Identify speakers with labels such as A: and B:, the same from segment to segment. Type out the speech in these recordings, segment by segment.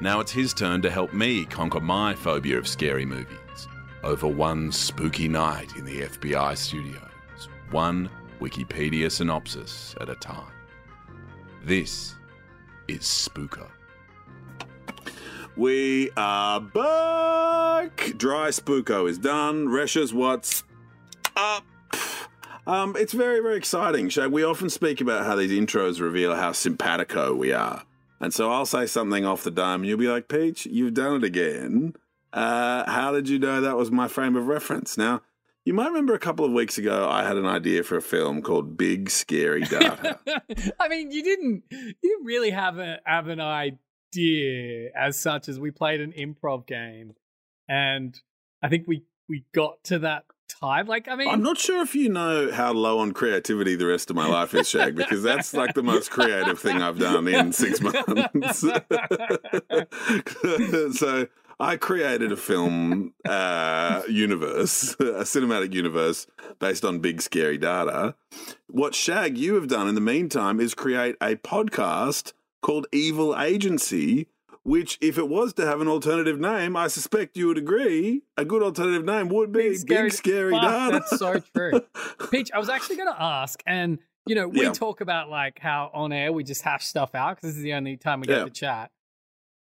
A: Now it's his turn to help me conquer my phobia of scary movies over one spooky night in the FBI studios, one Wikipedia synopsis at a time. This is Spooker.
B: We are back. Dry Spooko is done. Resha's what's up. Um, it's very, very exciting. We often speak about how these intros reveal how simpatico we are. And so I'll say something off the dome, and you'll be like, Peach, you've done it again. Uh, how did you know that was my frame of reference? Now, you might remember a couple of weeks ago, I had an idea for a film called Big Scary Data.
C: I mean, you didn't you didn't really have a have an idea as such as we played an improv game, and I think we we got to that time. Like, I mean,
B: I'm not sure if you know how low on creativity the rest of my life is, Shag, because that's like the most creative thing I've done in six months. so I created a film uh, universe, a cinematic universe based on big scary data. What Shag you have done in the meantime is create a podcast called Evil Agency. Which, if it was to have an alternative name, I suspect you would agree, a good alternative name would be Big Scary,
C: Fuck,
B: Data.
C: That's so true. Peach, I was actually going to ask, and you know, we
B: Yeah.
C: talk about like how on air we just hash stuff out because this is the only time we get
B: Yeah.
C: to chat.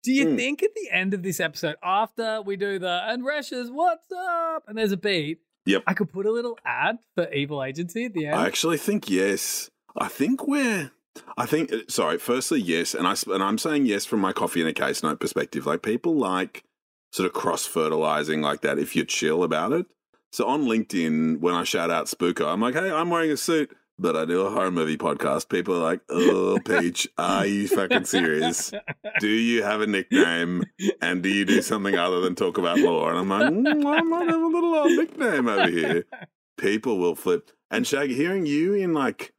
C: Do you
B: Mm.
C: think at the end of this episode, after we do the and Reshes, what's up, and there's a beat,
B: Yep.
C: I could put a little ad for Evil Agency at the end?
B: I actually think yes. I think we're. I think uh, sorry. Firstly, yes, and I and I'm saying yes from my coffee and a case note perspective. Like people like sort of cross fertilizing like that if you're chill about it. So on LinkedIn, when I shout out Spooker, I'm like, hey, I'm wearing a suit, but I do a horror movie podcast. People are like, oh, Peach, are you fucking serious? Do you have a nickname? And do you do something other than talk about law? And I'm like, mm, I might have a little old nickname over here people will flip. And Shag, hearing you in like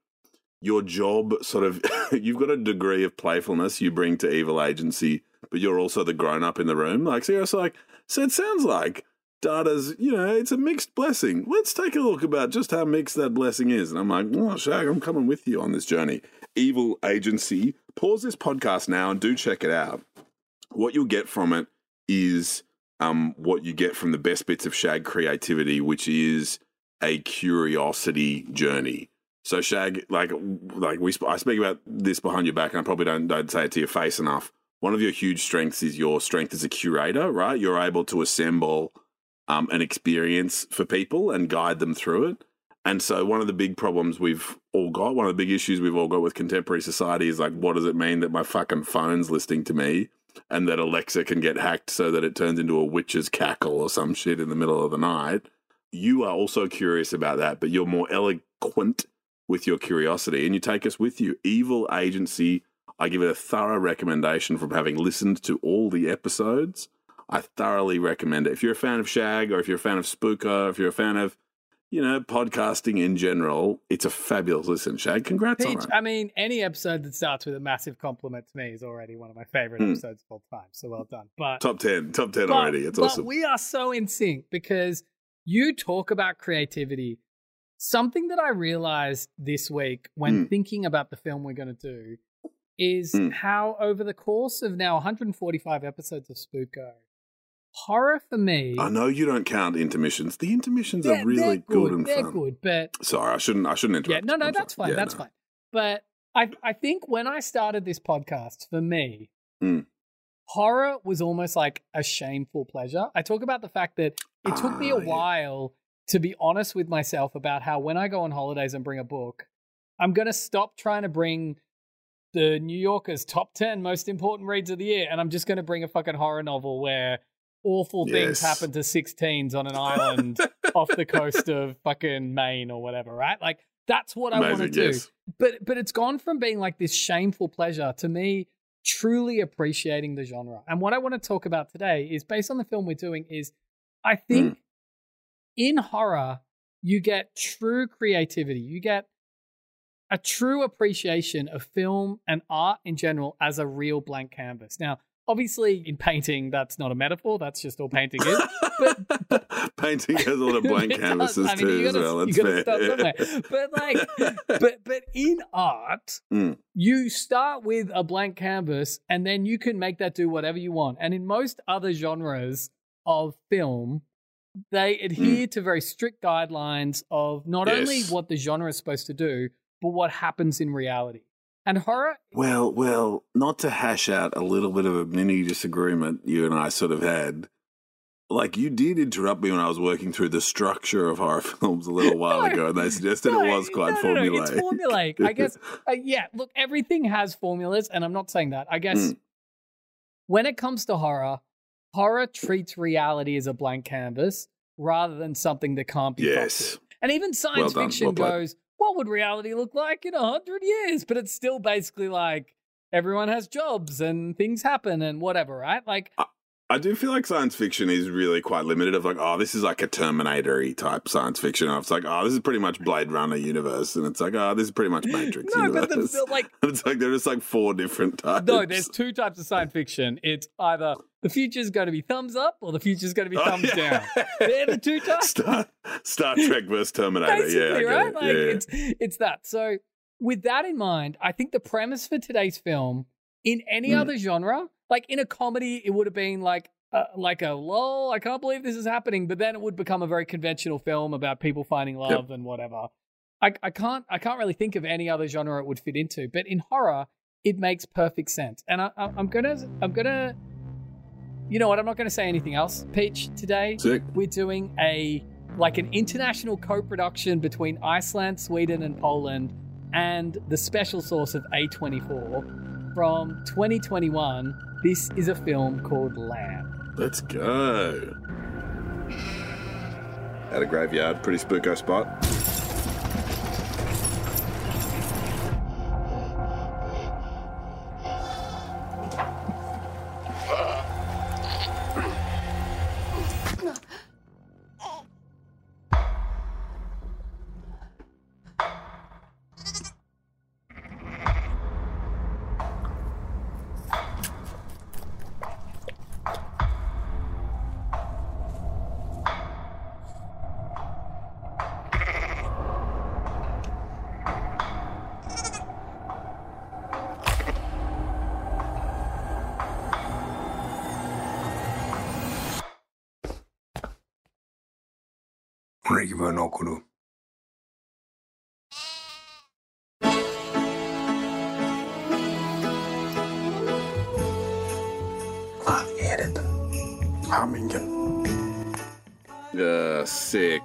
B: your job, sort of, you've got a degree of playfulness you bring to Evil Agency, but you're also the grown up in the room. Like, so seriously, like, so it sounds like Data's, you know, it's a mixed blessing. Let's take a look about just how mixed that blessing is. And I'm like, oh, Shag, I'm coming with you on this journey. Evil Agency. Pause this podcast now and do check it out. What you'll get from it is um, what you get from the best bits of Shag creativity, which is a curiosity journey. So Shag, like, like we, I speak about this behind your back, and I probably don't don't say it to your face enough. One of your huge strengths is your strength as a curator, right? You're able to assemble um, an experience for people and guide them through it. And so, one of the big problems we've all got, one of the big issues we've all got with contemporary society is like, what does it mean that my fucking phone's listening to me and that Alexa can get hacked so that it turns into a witch's cackle or some shit in the middle of the night? You are also curious about that, but you're more eloquent with your curiosity and you take us with you. Evil Agency, I give it a thorough recommendation from having listened to all the episodes. I thoroughly recommend it. If you're a fan of Shag or if you're a fan of Spooker, if you're a fan of, you know, podcasting in general, it's a fabulous listen, Shag. Congrats
C: Peach,
B: on it.
C: I mean, any episode that starts with a massive compliment to me is already one of my favorite
B: Hmm.
C: episodes of all time. So well done. But
B: Top 10, top 10
C: but-
B: already. It's
C: but
B: awesome.
C: we are so in sync because you talk about creativity. Something that I realized this week when
B: Mm.
C: thinking about the film we're going to do is
B: Mm.
C: how over the course of now 145 episodes of Spooko, horror for me.
B: I know you don't count intermissions. The intermissions
C: they're-
B: really
C: they're
B: good, and
C: They're
B: fun.
C: good, but
B: Sorry, I shouldn't. I shouldn't interrupt.
C: yeah, no, no,
B: I'm
C: that's
B: sorry.
C: fine.
B: Yeah,
C: that's
B: no.
C: fine. But I, I think when I started this podcast, for me,
B: Mm.
C: horror was almost like a shameful pleasure. I talk about the fact that it took me a
B: Ah, yeah.
C: while to be honest with myself about how when I go on holidays and bring a book, I'm going to stop trying to bring the New Yorker's top 10 most important reads of the year, and I'm just going to bring a fucking horror novel where awful things happen to six teens on an island off the coast of fucking Maine or whatever, right? Like that's what I want to do.
B: yes.
C: But but it's gone from being like this shameful pleasure to me truly appreciating the genre. And what I want to talk about today is based on the film we're doing is I hmm. think in horror you get true creativity. You get a true appreciation of film and art in general as a real blank canvas. Now, obviously in painting that's not a metaphor, that's just all painting is. But
B: painting has a lot of blank canvases
C: I mean,
B: too as
C: gotta-
B: well.
C: you
B: That's
C: gotta start
B: fair.
C: somewhere. But like, but but in art,
B: Mm.
C: you start with a blank canvas, and then you can make that do whatever you want. And in most other genres of film, they adhere to very strict guidelines of not only what the genre is supposed to do, but what happens in reality. And horror,
B: Well, well, not to hash out a little bit of a mini disagreement you and I sort of had. Like you did interrupt me when I was working through the structure of horror films a little while
C: No.
B: ago, and they suggested
C: No,
B: it was quite
C: no,
B: formulaic.
C: It's formulaic. I guess, uh, yeah, look, everything has formulas, and I'm not saying that. I guess
B: Mm.
C: when it comes to horror, horror treats reality as a blank canvas rather than something that can't be
B: yes.
C: And even science
B: Well
C: fiction
B: well
C: goes, what would reality look like in a hundred years? But it's still basically like everyone has jobs and things happen and whatever, right? Like,
B: I do feel like science fiction is really quite limited. Of like, oh, this is like a Terminator type science fiction. It's like, oh, this is pretty much Blade Runner universe, and it's like, oh, this is pretty much Matrix
C: no, but
B: universe.
C: the, the, like,
B: it's like there is like four different types.
C: no, there's two types of science fiction. It's either the future's going to be thumbs up or the future's going to be
B: Oh,
C: thumbs
B: yeah.
C: down. They're the two types.
B: Star, Star Trek versus Terminator.
C: basically,
B: yeah,
C: right?
B: it.
C: Like
B: yeah.
C: it's it's that. So with that in mind, I think the premise for today's film, in any
B: Mm.
C: other genre, like in a comedy, it would have been like uh, like a lol, I can't believe this is happening, but then it would become a very conventional film about people finding love and whatever. I, I can't I can't really think of any other genre it would fit into, but in horror, it makes perfect sense. And I, I, I'm gonna I'm gonna, you know what? I'm not gonna say anything else. Peach today
B: Sick.
C: we're doing a like an international co-production between Iceland, Sweden, and Poland, and the special sauce of A24 from 2021. This is a film called Lamb.
B: Let's go. At a graveyard, pretty spooko spot.
D: Haminken.
B: Uh, sick.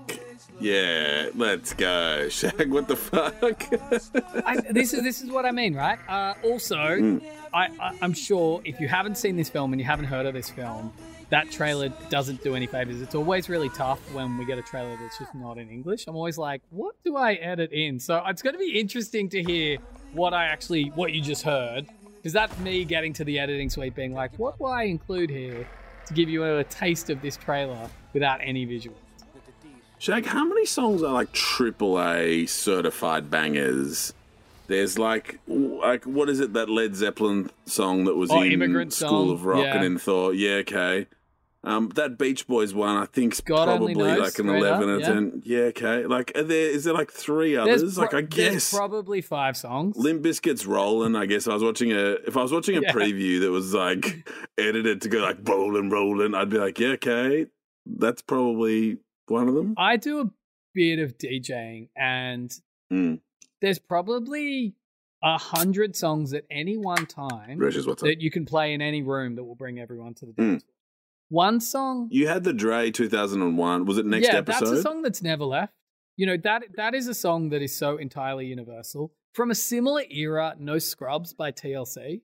B: Yeah, let's go. Shag, what the fuck?
C: I, this is this is what I mean, right? Uh, also,
B: Mm.
C: I, I, I'm sure if you haven't seen this film and you haven't heard of this film, that trailer doesn't do any favors. It's always really tough when we get a trailer that's just not in English. I'm always like, what do I edit in? So it's going to be interesting to hear what I actually what you just heard, because that's me getting to the editing suite, being like, what will I include here to give you a taste of this trailer without any visuals?
B: Shag, how many songs are like triple A certified bangers? There's like, like what is it that Led Zeppelin song that was
C: Oh,
B: in School
C: Song,
B: of Rock
C: yeah.
B: and in Thor? Yeah, okay. Um, that Beach Boys one, I think's
C: God
B: probably like an eleven or
C: yeah.
B: ten. Yeah, okay. Like, are there is there like three others? like, I guess
C: probably five songs.
B: Limp Bizkit's rolling. I guess I was watching a. If I was watching a
C: Yeah.
B: preview that was like edited to go like rolling, rolling, I'd be like, yeah, okay, that's probably one of them.
C: I do a bit of DJing, and
B: Mm.
C: there's probably a hundred songs at any one time that you can play in any room that will bring everyone to the
B: Mm.
C: dance floor. One song,
B: You had the Dre 2001. Was it next
C: yeah,
B: episode?
C: that's a song that's never left. You know that that is a song that is so entirely universal from a similar era. No Scrubs by TLC.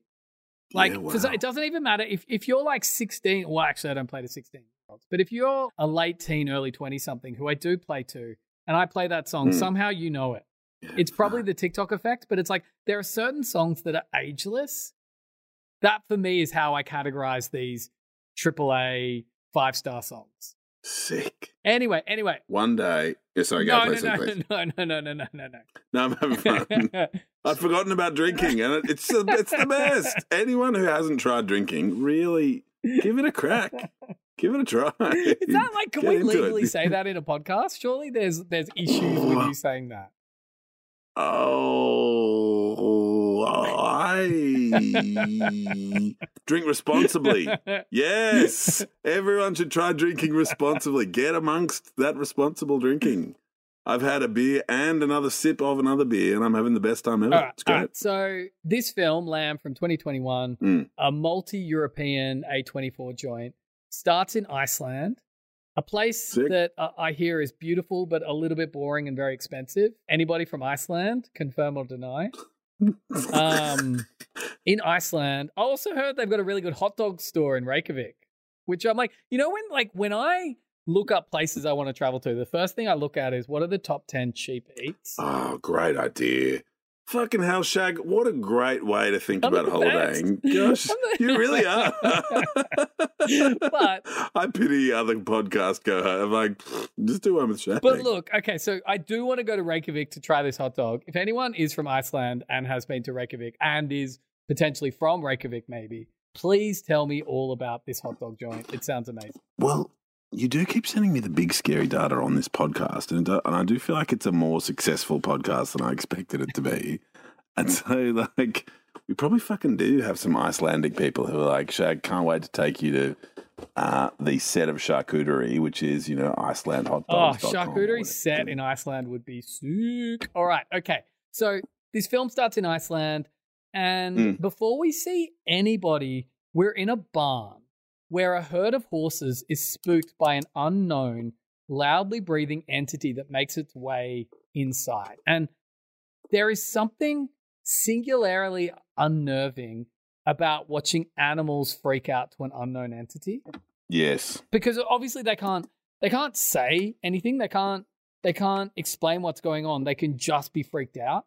C: Like,
B: Yeah, wow.
C: it doesn't even matter if if you're like 16. Well, actually, I don't play to 16 olds, but if you're a late teen, early 20 something, who I do play to, and I play that song,
B: Mm.
C: somehow you know it.
B: Yeah,
C: It's probably the TikTok effect, but it's like there are certain songs that are ageless That for me is how I categorize these AAA five star songs.
B: Sick.
C: Anyway, anyway.
B: One day. Yeah, sorry, go
C: No,
B: please,
C: no,
B: please.
C: no, no, no, no, no, no, no,
B: No, I'm having fun. I'd forgotten about drinking, and it- it's the, it's the best. Anyone who hasn't tried drinking, really give it a crack. Give it a try.
C: Is that like? Can
B: Get
C: we
B: into it.
C: legally say that in a podcast? Surely there's there's issues with you saying that.
B: Oh, I drink responsibly. Yes, everyone should try drinking responsibly. Get amongst that responsible drinking. I've had a beer and another sip of another beer, and I'm having the best time ever.
C: All right,
B: it's great.
C: right. So this film, Lamb from 2021,
B: Mm.
C: a multi-European A24 joint, starts in Iceland, a place
B: Sick.
C: that uh, I hear is beautiful but a little bit boring and very expensive. Anybody from Iceland, confirm or deny? Um, in Iceland, I also heard they've got a really good hot dog store in Reykjavik, which I'm like, you know, when like when I look up places I want to travel to, the first thing I look at is what are the top 10 cheap eats?
B: Oh, great idea. Fucking hell, Shag, what a great way to think
C: I'm
B: about holidaying. Gosh, you really are.
C: But-
B: I pity other podcast go I'm like, just do one with Shag.
C: But look, okay, so I do want to go to Reykjavik to try this hot dog. If anyone is from Iceland and has been to Reykjavik and is potentially from Reykjavik, maybe, please tell me all about this hot dog joint. It sounds amazing.
B: Well, you do keep sending me the big scary data on this podcast, and, and I do feel like it's a more successful podcast than I expected it to be. And so, like, we probably fucking do have some Icelandic people who are like, Shag, can't wait to take you to uh, the set of charcuterie, which is, you know, Iceland hot dogs.
C: Oh, charcuterie set in Iceland would be sick. All right, okay. So this film starts in Iceland, and
B: Mm.
C: before we see anybody, we're in a barn where a herd of horses is spooked by an unknown, loudly breathing entity that makes its way inside. And there is something singularly unnerving about watching animals freak out to an unknown entity
B: Yes.
C: because obviously they can't they can't say anything they can't they can't explain what's going on they can just be freaked out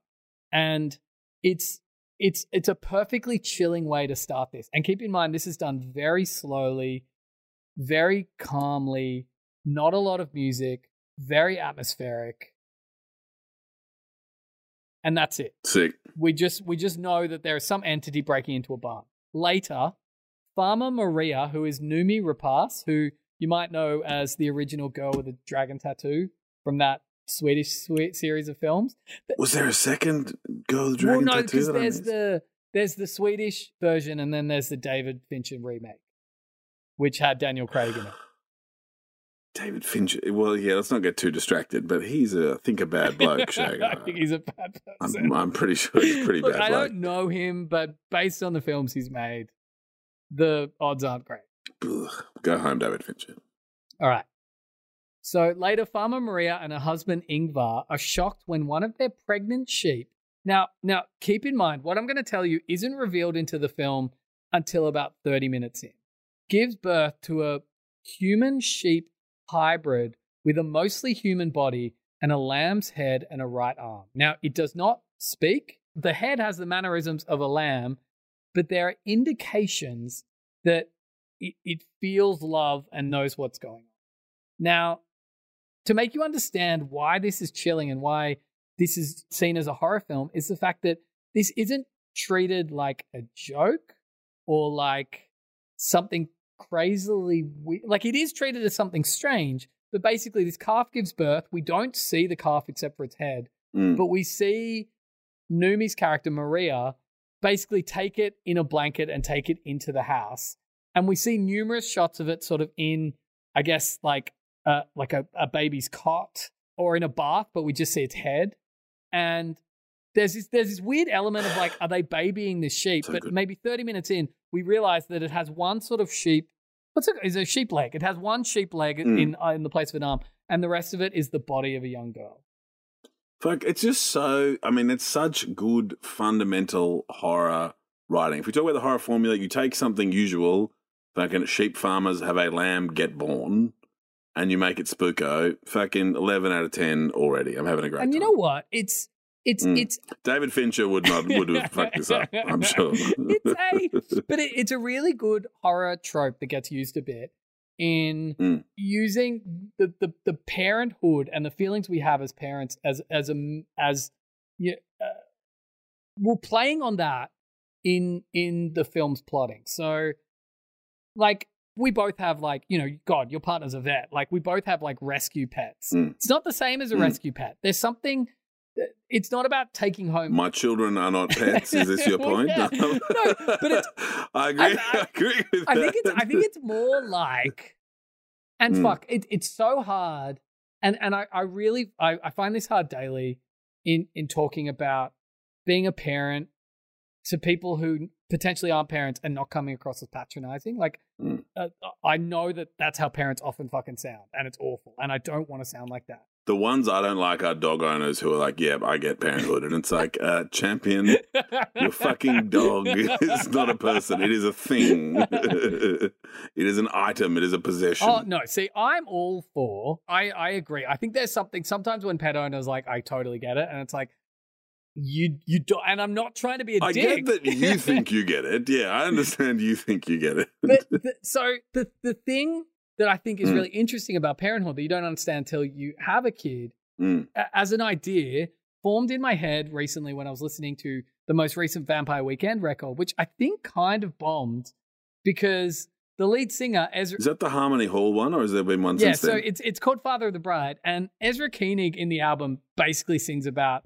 C: and it's it's it's a perfectly chilling way to start this and keep in mind this is done very slowly very calmly not a lot of music very atmospheric and that's it
B: Sick.
C: we just we just know that there is some entity breaking into a barn. Later, Farmer Maria, who is Noomi Rapace, who you might know as the original girl with a dragon tattoo from that Swedish sweet series of films.
B: Was there a second girl the dragon
C: well, no,
B: tattoo?
C: because
B: that
C: there's the there's the Swedish version and then there's the David Fincher remake, which had Daniel Craig in it.
B: David Fincher. Eh, well, yeah, let's not get too distracted, but he's, a, I think, a bad bloke, Shag.
C: I think he's a bad person.
B: I'm, I'm pretty sure he's pretty
C: Look,
B: bad
C: I
B: bloke.
C: don't know him, but based on the films he's made, the odds aren't great.
B: Ugh. Go home, David Fincher.
C: All right. So later, Farmer Maria and her husband Ingvar are shocked when one of their pregnant sheep. Now, now keep in mind what I'm going to tell you isn't revealed into the film until about 30 minutes in. Gives birth to a human sheep hybrid with a mostly human body and a lamb's head and a right arm. Now, it does not speak. The head has the mannerisms of a lamb, but there are indications that it, it feels love and knows what's going on. Now, to make you understand why this is chilling and why this is seen as a horror film, is the fact that this isn't treated like a joke or like something crazily weird. Like it is treated as something strange, but basically, this calf gives birth. We don't see the calf except for its head,
B: Mm.
C: but we see Noomi's character, Maria, basically take it in a blanket and take it into the house. And we see numerous shots of it sort of in, I guess, like uh, like a, a baby's cot or in a bath, but we just see its head. And there's this there's this weird element of like, are they babying this sheep?
B: So
C: but
B: good.
C: maybe 30 minutes in, we realize that it has one sort of sheep. What's it? Is a sheep leg? It has one sheep leg
B: Mm.
C: in uh, in the place of an arm, and the rest of it is the body of a young girl.
B: Fuck, it's just so. I mean, it's such good fundamental horror writing. If we talk about the horror formula, you take something usual, fucking sheep farmers have a lamb get born, and you make it spooko. Fucking eleven out of ten already. I'm having a great time.
C: and you
B: time.
C: know what? It's it's
B: Mm.
C: it's
B: David Fincher would not would have fucked this up. I'm sure.
C: it's a but it, it's a really good horror trope that gets used a bit in
B: Mm.
C: using the, the the parenthood and the feelings we have as parents as as a as yeah uh, we're playing on that in in the film's plotting so like we both have like you know god your partner's a vet like we both have like rescue pets
B: Mm.
C: it's not the same as a
B: Mm.
C: rescue pet there's something it's not about taking home
B: My children are not pets. Is this your
C: Well,
B: point?
C: yeah. No, but it's-
B: I agree.
C: I-
B: I,
C: I-
B: agree with
C: I think
B: that.
C: it's I think it's more like and
B: Mm.
C: fuck it, it's so hard and and I, I really I, I find this hard daily in in talking about being a parent to people who potentially aren't parents and not coming across as patronizing like
B: Mm.
C: uh, I know that that's how parents often fucking sound and it's awful and I don't want to sound like that
B: the ones I don't like are dog owners who are like, "Yeah, I get parenthood," and it's like, uh, "Champion, your fucking dog is not a person; it is a thing. it is an item. It is a possession."
C: Oh no! See, I'm all for. I I agree. I think there's something sometimes when pet owners like I totally get it, and it's like you you don't and I'm not trying to be a
B: I
C: dick.
B: get that you think you get it. Yeah, I understand you think you get it.
C: but the, so the the thing that I think is
B: Mm.
C: really interesting about parenthood that you don't understand until you have a kid,
B: Mm.
C: a- as an idea, formed in my head recently when I was listening to the most recent Vampire Weekend record, which I think kind of bombed because the lead singer Ezra.
B: Is that the Harmony Hall one, or has there been one
C: Yeah,
B: since Yeah,
C: so
B: then?
C: it's it's called Father of the Bride, and Ezra Koenig in the album basically sings about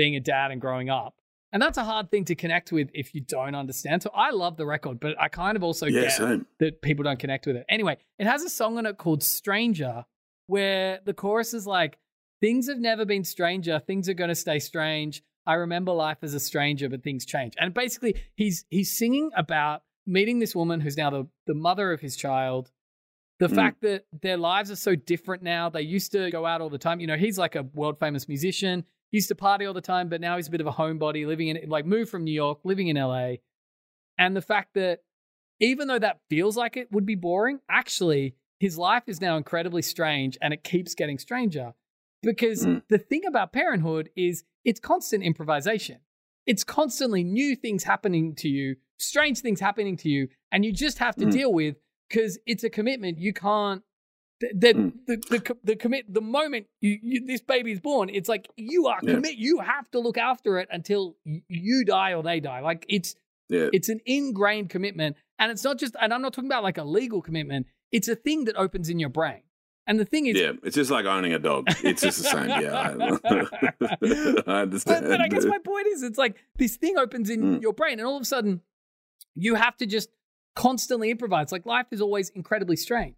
C: being a dad and growing up, and that's a hard thing to connect with if you don't understand. So I love the record, but I kind of also
B: yeah,
C: get
B: same.
C: that people don't connect with it. Anyway, it has a song on it called Stranger, where the chorus is like, Things have never been stranger, things are gonna stay strange. I remember life as a stranger, but things change. And basically he's he's singing about meeting this woman who's now the, the mother of his child. The
B: Mm.
C: fact that their lives are so different now. They used to go out all the time. You know, he's like a world famous musician, used to party all the time, but now he's a bit of a homebody, living in like moved from New York, living in LA. And the fact that even though that feels like it would be boring, actually, his life is now incredibly strange and it keeps getting stranger. Because
B: Mm.
C: the thing about parenthood is it's constant improvisation. It's constantly new things happening to you, strange things happening to you, and you just have to
B: Mm.
C: deal with because it's a commitment you can't. The, the,
B: Mm.
C: the, the, the commit the moment you, you, this baby's born, it's like you are
B: Yeah.
C: commit. You have to look after it until you die or they die. Like it's
B: Yeah,
C: it's an ingrained commitment. And it's not just, and I'm not talking about like a legal commitment, it's a thing that opens in your brain. And the thing is,
B: yeah. It's just like owning a dog. It's just the same. Yeah, I, I
C: but,
B: understand.
C: but I guess my point is, it's like this thing opens in
B: Mm.
C: your brain, and all of a sudden, you have to just constantly improvise. Like life is always incredibly strange.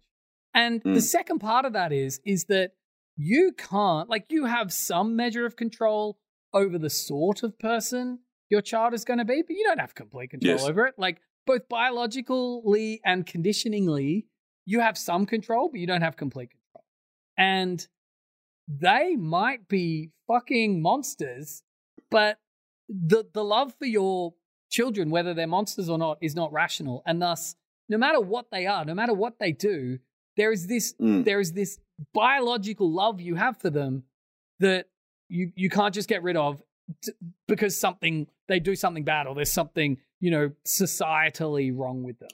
C: And the
B: Mm.
C: second part of that is, is that you can't, like, you have some measure of control over the sort of person your child is going to be, but you don't have complete control
B: Yes.
C: over it. Like, both biologically and conditioningly, you have some control, but you don't have complete control. And they might be fucking monsters, but the the love for your children, whether they're monsters or not, is not rational. And thus, no matter what they are, no matter what they do, there is this
B: Mm.
C: there is this biological love you have for them that you you can't just get rid of t- because something they do something bad or there's something you know societally wrong with them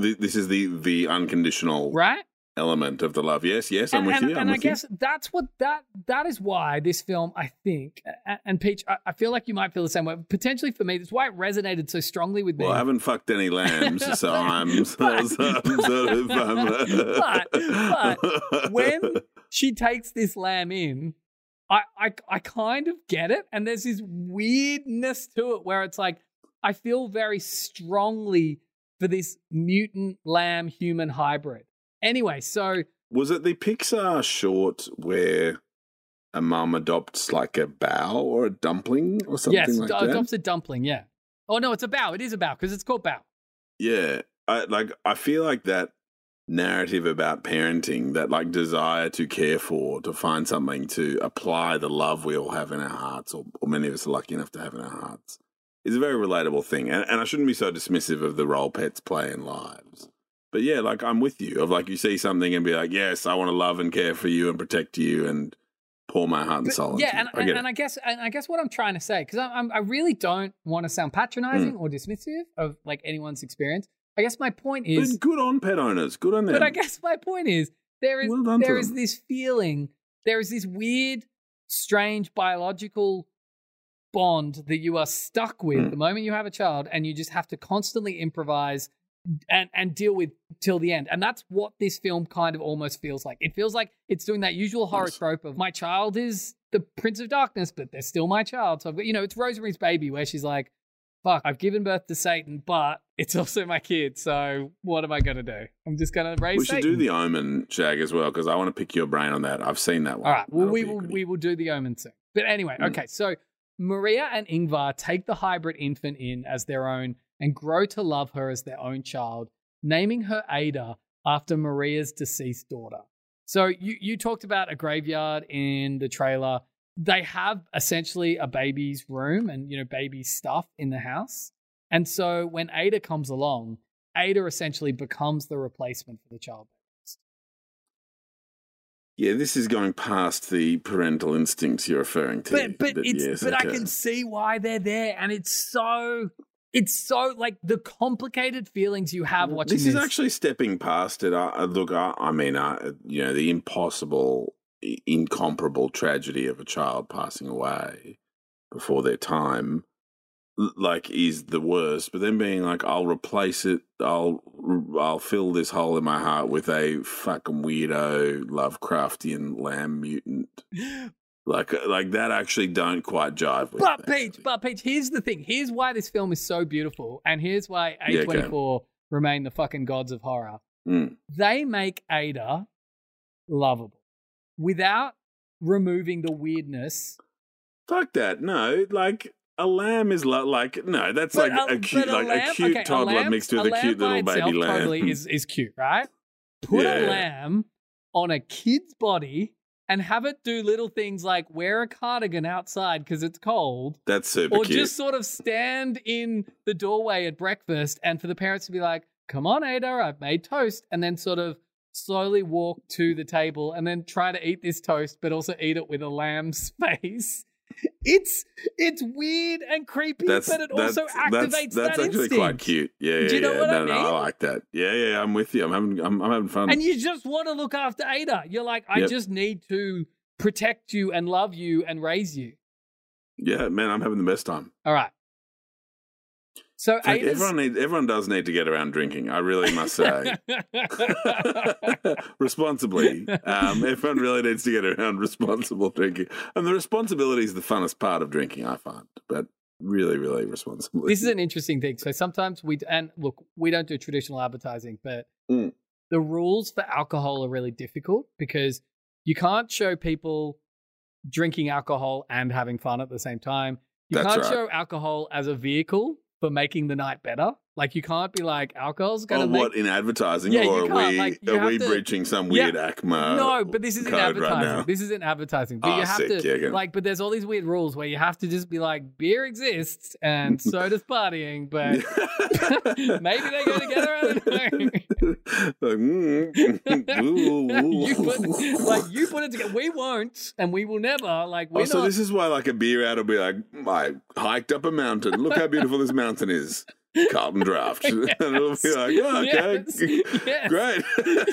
B: Th- This is the the unconditional
C: right
B: element of the love. Yes, yes, I'm
C: and,
B: with
C: and-
B: you. I'm
C: and I
B: with you.
C: guess that's what that that is why this film, I think, and, Peach, I, I feel like you might feel the same way. Potentially for me, that's why it resonated so strongly with me.
B: Well, I haven't fucked any lambs, so I'm,
C: But-
B: so I'm sort of.
C: But- but when she takes this lamb in, I, I I kind of get it, and there's this weirdness to it where it's like I feel very strongly for this mutant lamb human hybrid. Anyway, so
B: was it the Pixar short where a mum adopts like a bow or a dumpling or something
C: yes,
B: like that?
C: adopts a dumpling. Yeah. Oh no, it's a bow. It is a bow because it's called bow.
B: Yeah, I like. I feel like that narrative about parenting, that like desire to care for, to find something to apply the love we all have in our hearts, or, or many of us are lucky enough to have in our hearts, is a very relatable thing. And, and I shouldn't be so dismissive of the role pets play in lives. But yeah, like I'm with you. Of like you see something and be like, yes, I want to love and care for you and protect you and pour my heart and
C: But-
B: soul. into
C: yeah,
B: you.
C: and,
B: I
C: and, and. I guess and I guess what I'm trying to say because I, I'm, really don't want to sound patronizing
B: Hmm.
C: or dismissive of like anyone's experience. I guess my point
B: But
C: is,
B: good on pet owners. Good on them.
C: but I guess my point is there is
B: well
C: there is
B: them.
C: this feeling, there is this weird, strange biological bond that you are stuck with
B: Mm.
C: the moment you have a child, and you just have to constantly improvise and and deal with till the end. And that's what this film kind of almost feels like. It feels like it's doing that usual horror
B: Yes.
C: trope of my child is the Prince of Darkness, but they're still my child. So I've got, you know, it's Rosemary's Baby where she's like, "Fuck, I've given birth to Satan, but it's also my kid. So what am I gonna do? I'm just gonna raise."
B: we should
C: Satan.
B: do the Omen, Shag, as well, because I want to pick your brain on that. I've seen that one.
C: All right. Well,
B: That'll
C: we will we will do the omen soon. But anyway,
B: Mm.
C: okay. So Maria and Ingvar take the hybrid infant in as their own and grow to love her as their own child, naming her Ada after Maria's deceased daughter. So you you talked about a graveyard in the trailer. They have essentially a baby's room and you know baby stuff in the house. And so when Ada comes along, Ada essentially becomes the replacement for the child.
B: Yeah, this is going past the parental instincts you're referring to.
C: but but it's
B: yes,
C: but I can see why they're there, and it's so it's so like the complicated feelings you have watching
B: this
C: this.
B: is actually stepping past it. I, I- look, I, I mean, uh, you know, the impossible, incomparable tragedy of a child passing away before their time, like, is the worst. But then being like, I'll replace it. I'll I'll fill this hole in my heart with a fucking weirdo Lovecraftian lamb mutant. Like, uh, like that actually don't quite jive with.
C: but Peach, but Peach, here's the thing. Here's why this film is so beautiful, and here's why
B: Yeah, okay.
C: A24 remain the fucking gods of horror.
B: Mm.
C: They make Ada lovable without removing the weirdness.
B: Fuck that. No, like a lamb is lo- like no, that's
C: But
B: like a, cute,
C: but
B: like
C: lamb-
B: a cute
C: okay,
B: toddler
C: lamb-
B: mixed with a, cute little baby lamb.
C: Totally is is cute, right? Put
B: Yeah.
C: a lamb on a kid's body and have it do little things like wear a cardigan outside because it's cold,
B: that's super
C: or
B: cute.
C: just sort of stand in the doorway at breakfast, and for the parents to be like, "Come on, Ada, I've made toast," and then sort of slowly walk to the table and then try to eat this toast, but also eat it with a lamb's face. It's it's weird and creepy,
B: that's
C: but it
B: that's,
C: also activates
B: that's, that's
C: that
B: actually
C: instinct.
B: quite cute. Yeah, yeah,
C: Do you know
B: yeah.
C: what I
B: no, no, I like that. Yeah, yeah, I'm with you. I'm having, I'm, I'm having fun.
C: And you just want to look after Ada. You're like, I
B: Yep.
C: just need to protect you and love you and raise you.
B: yeah, man, I'm having the best time.
C: All right. So
B: like everyone need, everyone does need to get around drinking. I really must say. responsibly. Um, everyone really needs to get around responsible drinking. And the responsibility is the funnest part of drinking, I find. But really, really responsibly.
C: this is an interesting thing. So sometimes we and look, we don't do traditional advertising, but
B: Mm.
C: the rules for alcohol are really difficult because you can't show people drinking alcohol and having fun at the same time. You
B: That's
C: can't
B: right.
C: show alcohol as a vehicle for making the night better. Like you can't be like alcohol's going
B: Oh,
C: make
B: what in advertising,
C: Yeah, you
B: or are
C: can't,
B: we
C: like, you
B: are we
C: to-
B: breaching some
C: Yeah.
B: weird ACMA?
C: no, but this isn't advertising.
B: right
C: this isn't advertising. But
B: Oh,
C: you have
B: sick,
C: to
B: yeah,
C: like, but there's all these weird rules where you have to just be like, beer exists and so does partying, but maybe they go together. I don't know.
B: Like, mm,
C: you put, like you put it together. We won't, and we will never. Like we're
B: Oh, so
C: not.
B: this is why, like, a beer ad will be like, I hiked up a mountain. Look how beautiful this mountain is. Carlton Draft. and it'll be like, oh, okay,
C: Yes, yes.
B: great.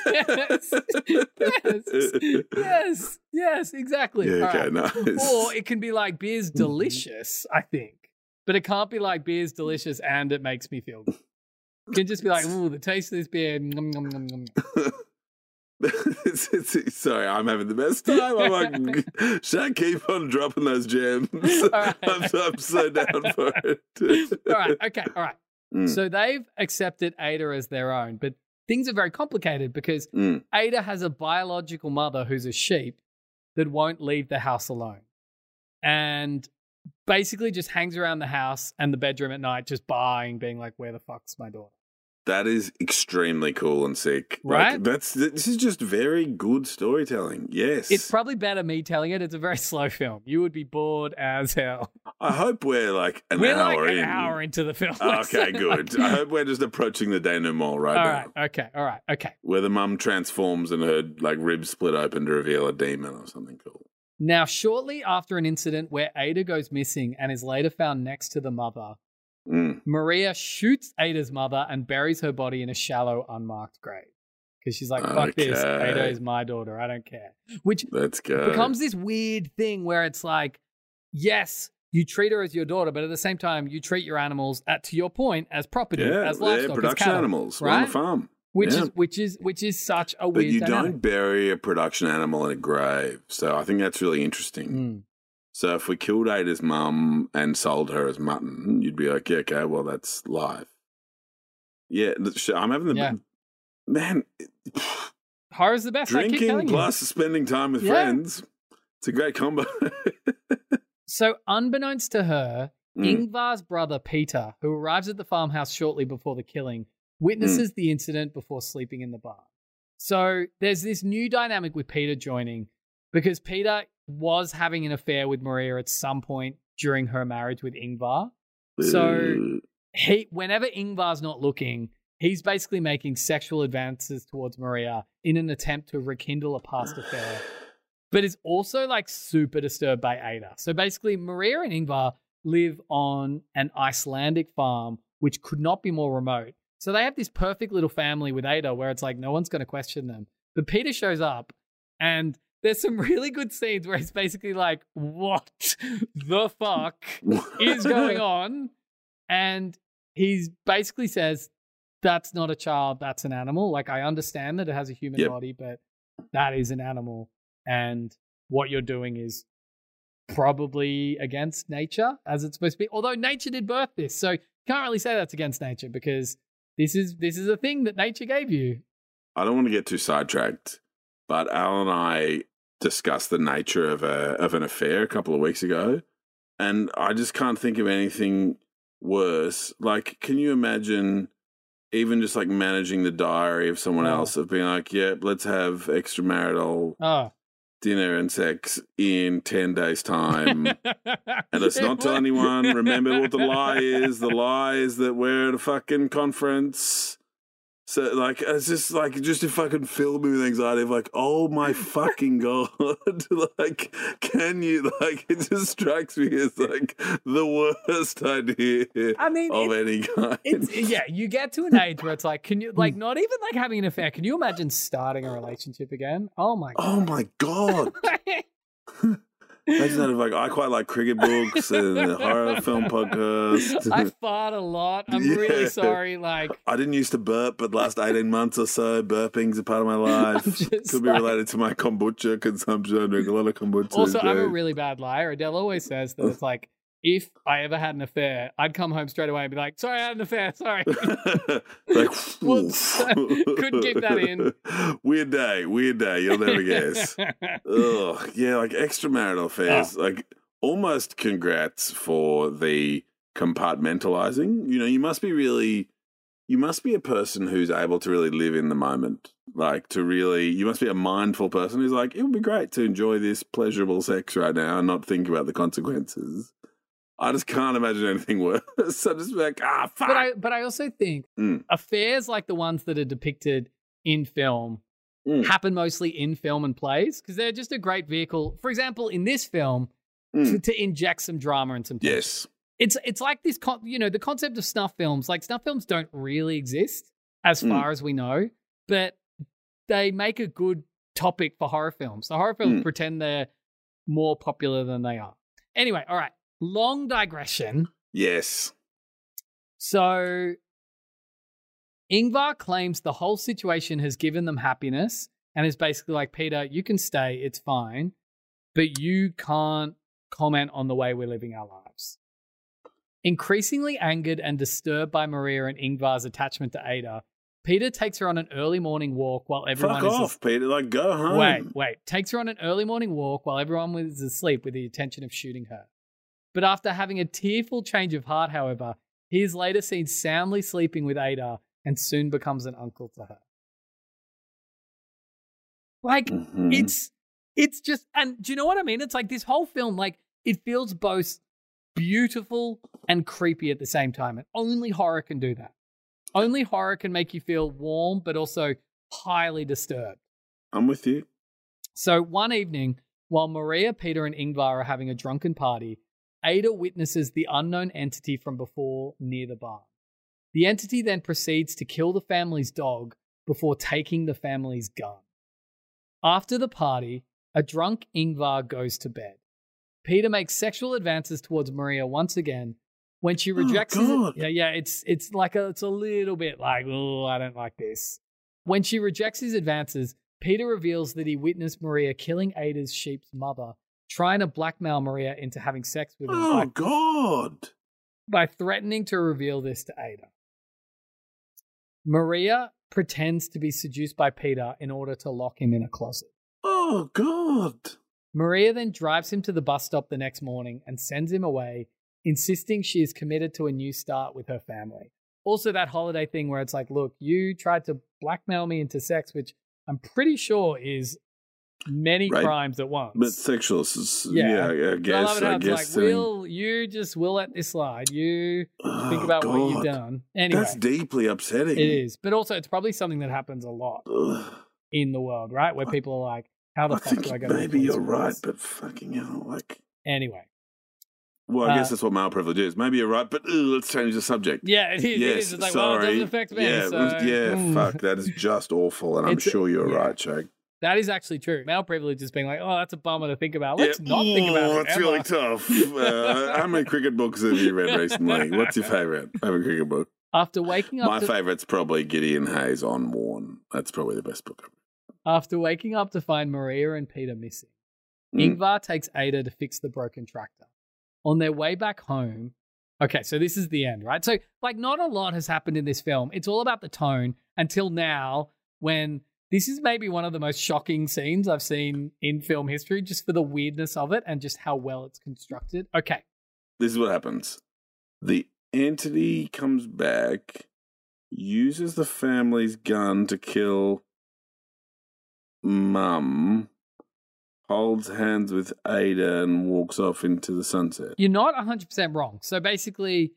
C: yes, yes, yes, yes, exactly.
B: Yeah, okay,
C: right.
B: nice.
C: Or it can be like beer's mm-hmm. delicious, I think. But it can't be like beer's delicious and it makes me feel good. It can just be like, ooh, the taste of this beer. Nom, nom, nom,
B: it's, it's, sorry, I'm having the best time. I'm like, should I keep on dropping those gems?
C: right.
B: I'm, I'm so down for it.
C: All right, okay, all right.
B: Mm.
C: So they've accepted Ada as their own, but things are very complicated because
B: Mm.
C: Ada has a biological mother who's a sheep that won't leave the house alone. And basically just hangs around the house and the bedroom at night, just buying, being like, where the fuck's my daughter?
B: That is extremely cool and sick.
C: Right?
B: Like, that's this is just very good storytelling. Yes.
C: It's probably better me telling it. It's a very slow film. You would be bored as hell.
B: I hope we're like an
C: We're
B: hour
C: like an
B: in.
C: hour into the film.
B: Oh, okay, good. I hope we're just approaching the denouement right
C: All
B: now.
C: right. Okay. All right. Okay.
B: Where the mum transforms and her like ribs split open to reveal a demon or something cool.
C: Now, shortly after an incident where Ada goes missing and is later found next to the mother,
B: Mm.
C: Maria shoots Ada's mother and buries her body in a shallow, unmarked grave. Because she's like, fuck this. Ada is my daughter. I don't care. Which becomes this weird thing where it's like, yes, you treat her as your daughter, but at the same time, you treat your animals, at, to your point, as property,
B: yeah,
C: as livestock, as
B: production
C: cattle,
B: animals. We're on
C: right?
B: the farm.
C: Which
B: Yeah.
C: is which is which is such a
B: But
C: weird
B: you
C: dynamic.
B: don't bury a production animal in a grave. So I think that's really interesting.
C: Mm.
B: So if we killed Ada's mum and sold her as mutton, you'd be like, yeah, okay, well, that's live. Yeah, I'm having the
C: Yeah.
B: man
C: Horror's the best.
B: Drinking
C: telling you.
B: plus spending time with
C: Yeah.
B: friends. It's a great combo.
C: So, unbeknownst to her,
B: Mm.
C: Ingvar's brother Peter, who arrives at the farmhouse shortly before the killing, witnesses
B: Hmm.
C: the incident before sleeping in the barn. So there's this new dynamic with Peter joining because Peter was having an affair with Maria at some point during her marriage with Ingvar. So he, whenever Ingvar's not looking, he's basically making sexual advances towards Maria in an attempt to rekindle a past affair. But is also like super disturbed by Ada. So basically, Maria and Ingvar live on an Icelandic farm, which could not be more remote. So they have this perfect little family with Ada where it's like no one's going to question them. But Peter shows up and there's some really good scenes where it's basically like, what the fuck is going on? And he basically says, that's not a child, that's an animal. Like, I understand that it has a human
B: Yep.
C: body, but that is an animal. And what you're doing is probably against nature as it's supposed to be. Although nature did birth this. So you can't really say that's against nature because this is this is a thing that nature gave you.
B: I don't want to get too sidetracked, but Al and I discussed the nature of a of an affair a couple of weeks ago, and I just can't think of anything worse. Like, can you imagine even just like managing the diary of someone
C: Oh.
B: else of being like, "Yeah, let's have extramarital
C: Oh.
B: Dinner and sex in ten days' time." And let's not tell anyone. Remember what the lie is. The lie is that we're at a fucking conference. So like it's just like just to fucking fill me with anxiety of like, oh my fucking god. like can you like it just strikes me as like the worst idea
C: I mean,
B: of any kind.
C: it's yeah, you get to an age where it's like, can you like not even like having an affair? Can you imagine starting a relationship again? Oh my
B: oh god. Oh my god.
C: God!
B: Imagine that if like I quite like cricket books and horror film podcast.
C: I fart a lot. I'm
B: Yeah.
C: really sorry. Like,
B: I didn't used to burp, but the last 18 months or so, burping's a part of my life. Could be
C: like-
B: related to my kombucha consumption. I drink a lot of kombucha.
C: also, I'm a really bad liar. Adele always says that it's like, if I ever had an affair, I'd come home straight away and be like, sorry, I had an affair. Sorry.
B: like.
C: Couldn't keep that in.
B: Weird day, weird day. You'll never guess. Ugh, yeah, like extramarital affairs. Ah. Like, almost congrats for the compartmentalizing. You know, you must be really, you must be a person who's able to really live in the moment. Like, to really, you must be a mindful person who's like, it would be great to enjoy this pleasurable sex right now and not think about the consequences. I just can't imagine anything worse. so just be like, ah, fuck.
C: but I but I also think
B: Mm.
C: affairs like the ones that are depicted in film
B: Mm.
C: happen mostly in film and plays because they're just a great vehicle. For example, in this film,
B: Mm.
C: to, to inject some drama and some tension.
B: yes.
C: it's it's like this con- you know the concept of snuff films like snuff films don't really exist as
B: Mm.
C: far as we know but they make a good topic for horror films the horror films
B: Mm.
C: pretend they're more popular than they are anyway all right long digression
B: Yes.
C: so ingvar claims the whole situation has given them happiness and is basically like peter you can stay it's fine but you can't comment on the way we're living our lives Increasingly angered and disturbed by Maria and Ingvar's attachment to Ada, Peter takes her on an early morning walk while everyone
B: Fuck
C: is
B: off, Peter. Like, go home.
C: Wait, wait. Takes her on an early morning walk while everyone was asleep with the intention of shooting her. But after having a tearful change of heart, however, he is later seen soundly sleeping with Ada and soon becomes an uncle to her. Like
B: Mhm.
C: it's it's just and do you know what I mean? It's like this whole film, like it feels both beautiful and creepy at the same time. And only horror can do that. Only horror can make you feel warm, but also highly disturbed.
B: I'm with you.
C: So one evening, While Maria, Peter, and Ingvar are having a drunken party, Ada witnesses the unknown entity from before near the barn. The entity then proceeds to kill the family's dog before taking the family's gun. After the party, a drunk Ingvar goes to bed. Peter makes sexual advances towards Maria once again. When she oh, rejects his,
B: God.
C: yeah, yeah, it's it's like a, it's a little bit like, oh, I don't like this. When she rejects his advances, Peter reveals that he witnessed Maria killing Ada's sheep's mother, trying to blackmail Maria into having sex with him
B: Oh
C: by,
B: God!
C: by threatening to reveal this to Ada. Maria pretends to be seduced by Peter in order to lock him in a closet.
B: Oh God!
C: Maria then drives him to the bus stop the next morning and sends him away, insisting she is committed to a new start with her family. Also, that holiday thing where it's like, look, you tried to blackmail me into sex, which I'm pretty sure is many
B: Right.
C: crimes at once.
B: But sexual,
C: Yeah.
B: yeah, I guess.
C: it
B: I, guess.
C: like, will you just will let this slide? You
B: Oh,
C: think about what you've done. Anyway,
B: That's deeply upsetting.
C: it is. But also, it's probably something that happens a lot
B: Ugh.
C: in the world, right? Where people are like, how the
B: I
C: fuck do I go
B: maybe you're right,
C: this?
B: but fucking hell, like.
C: Anyway.
B: Well, I
C: Uh,
B: guess that's what male privilege is. Maybe you're right, but ugh, let's change the subject.
C: Yeah, it is.
B: yes,
C: is. It's like,
B: sorry.
C: well, it doesn't affect me.
B: Yeah,
C: so,
B: yeah,
C: mm.
B: fuck, that is just awful, and I'm
C: It's-
B: sure you're
C: yeah.
B: right, Shag.
C: That is actually true. Male privilege is being like, oh, that's a bummer to think about. Let's not think about
B: Ooh,
C: it.
B: It's
C: ever.
B: really tough. Uh, how many cricket books have you read recently? What's your favourite? Favorite cricket book?
C: After waking up
B: My
C: to,
B: favourite's probably Gideon Haigh's on Warne. That's probably the best book.
C: after waking up to find Maria and Peter missing,
B: Mm.
C: Ingvar takes Ada to fix the broken tractor. On their way back home, okay, so this is the end, right? So, like, not a lot has happened in this film. It's all about the tone until now, when this is maybe one of the most shocking scenes I've seen in film history, just for the weirdness of it and just how well it's constructed. Okay,
B: This is what happens. The entity comes back, uses the family's gun to kill mum, holds hands with Ada, and walks off into the sunset.
C: you're not 100% wrong. So, basically,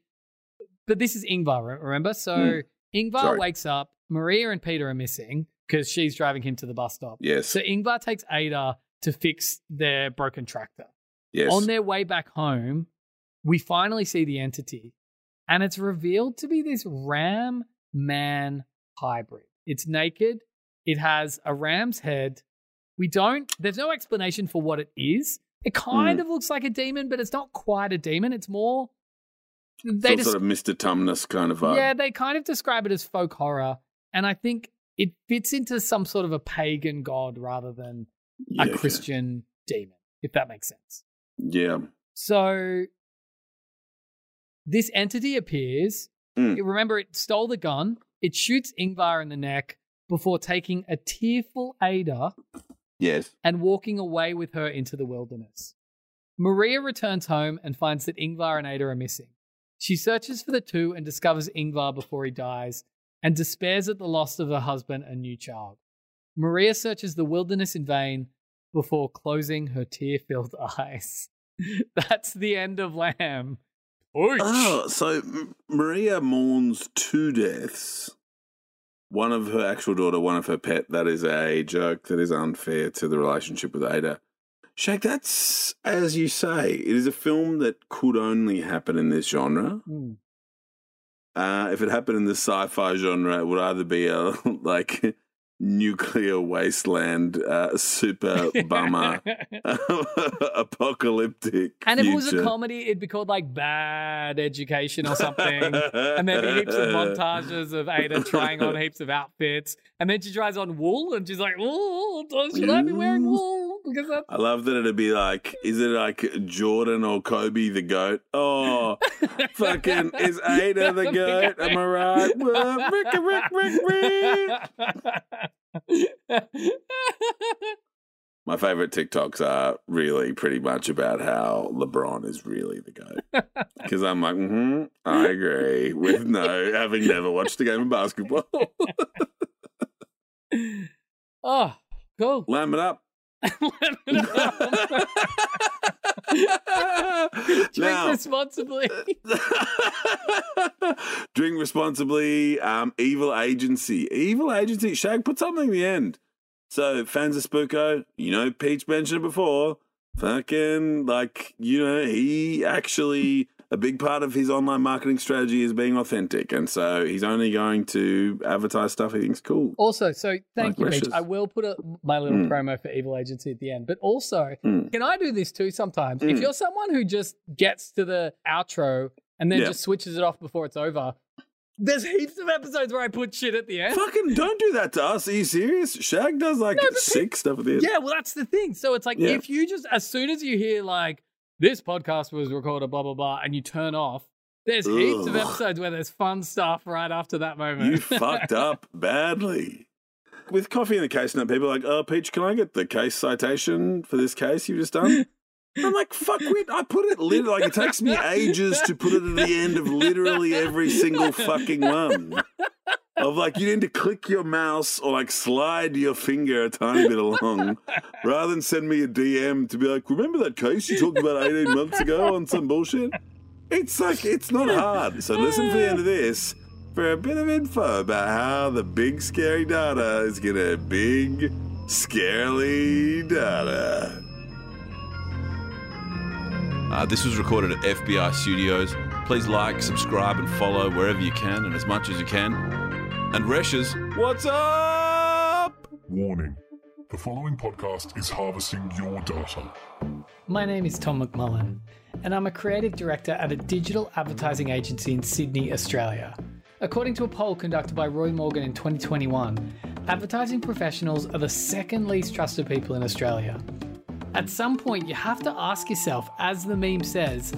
C: but this is Ingvar, remember? So,
B: Hmm.
C: Ingvar
B: Sorry.
C: wakes up, Maria and Peter are missing because she's driving him to the bus stop.
B: Yes.
C: So Ingvar takes Ada to fix their broken tractor.
B: yes.
C: On their way back home, we finally see the entity, and it's revealed to be this ram man hybrid. It's naked, it has a ram's head. We don't, there's no explanation for what it is. It kind
B: Hmm.
C: of looks like a demon, but it's not quite a demon. It's more.
B: Some
C: They just
B: sort of Mr. Tumnus kind of vibe.
C: yeah, they kind of describe it as folk horror, and I think it fits into some sort of a pagan god rather than
B: Yeah,
C: a
B: okay.
C: Christian demon, if that makes sense.
B: Yeah.
C: So this entity appears.
B: Mm.
C: Remember, it stole the gun. It shoots Ingvar in the neck before taking a tearful Ada
B: Yes.
C: and walking away with her into the wilderness. Maria returns home and finds that Ingvar and Ada are missing. She searches for the two and discovers Ingvar before he dies and despairs at the loss of her husband and new child. Maria searches the wilderness in vain before closing her tear filled eyes. That's the end of Lamb. Ouch.
B: Oh, so Maria mourns two deaths. One of her actual daughter, one of her pet. That is a joke that is unfair to the relationship with Ada. Shag, that's, as you say, it is a film that could only happen in this genre.
C: Hmm.
B: Uh, if it happened in the sci-fi genre, it would either be a like nuclear wasteland, uh, super bummer, apocalyptic.
C: and if it was a comedy, it'd be called like Bad Education or something. and there'd be heaps of montages of Ada trying on heaps of outfits, and then she tries on wool, and she's like, "Oh, should I be wearing wool?" Because that's
B: I love that it'd be like, is it like Jordan or Kobe the goat? Oh, fucking is Ada the goat? Am I right? Ricky, Rick, Rick, Rick. My favorite TikToks are really pretty much about how LeBron is really the goat. Because I'm like, mm-hmm, I agree with no having never watched a game of basketball.
C: oh, cool.
B: Lamb it up.
C: Drink
B: Now-
C: responsibly.
B: Drink responsibly. Um, Evil Agency. Evil Agency. Shag, put something in the end. So, fans of Spooko, you know Peach mentioned it before. fucking like you know he actually a big part of his online marketing strategy is being authentic, and so he's only going to advertise stuff he thinks cool.
C: Also, so thank
B: Like
C: you, Mitch. I will put a, my little
B: Mm.
C: promo for Evil Agency at the end. But also,
B: Mm.
C: can I do this too sometimes? If
B: Mm.
C: you're someone who just gets to the outro and then
B: Yeah.
C: just switches it off before it's over, there's heaps of episodes where I put shit at the end.
B: Fucking don't do that to us. Are you serious? Shag does like
C: No,
B: sick stuff at the end.
C: Yeah, well, that's the thing. So it's like
B: Yeah.
C: if you just, as soon as you hear like this podcast was recorded, blah blah blah, and you turn off, there's heaps of episodes where there's fun stuff right after that moment.
B: You fucked up badly. With coffee in the case note, people are like, oh, Peach, can I get the case citation for this case you've just done? I'm like, fuck it. I put it literally, like, it takes me ages to put it at the end of literally every single fucking one. Of like, you need to click your mouse or like slide your finger a tiny bit along rather than send me a DM to be like, remember that case you talked about 18 months ago on some bullshit? It's like, it's not hard. So listen to the end of this for a bit of info about how the big scary data is gonna big scarily data.
A: Uh, this was recorded at FBI Studios. Please like, subscribe, and follow wherever you can and as much as you can. And Reshes, what's up?
E: Warning the following podcast is harvesting your data.
C: My name is Tom McMullen, and I'm a creative director at a digital advertising agency in Sydney, Australia. According to a poll conducted by Roy Morgan in 2021, advertising professionals are the second least trusted people in Australia. At some point, you have to ask yourself, as the meme says,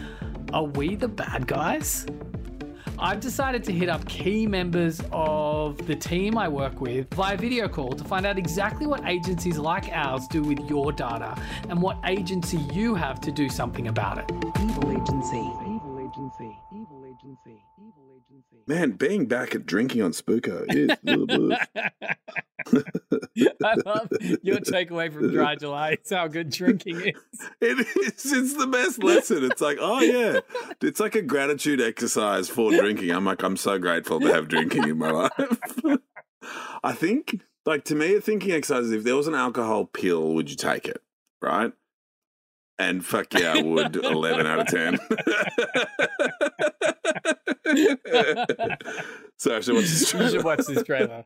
C: are we the bad guys? I've decided to hit up key members of the team I work with via video call to find out exactly what agencies like ours do with your data and what agency you have to do something about it.
F: Evil Agency. Evil Agency. Evil Agency. Evil Agency.
B: Man, being back at drinking on Spooko is.
C: I love your takeaway from Dry July. It's how good drinking is.
B: It is. It's the best lesson. It's like, oh yeah, it's like a gratitude exercise for drinking. I'm like, I'm so grateful to have drinking in my life. I think, like to me, a thinking exercise is if there was an alcohol pill, would you take it? Right? And fuck yeah, I would. Eleven out of ten. so I should watch this
C: You should watch this trailer.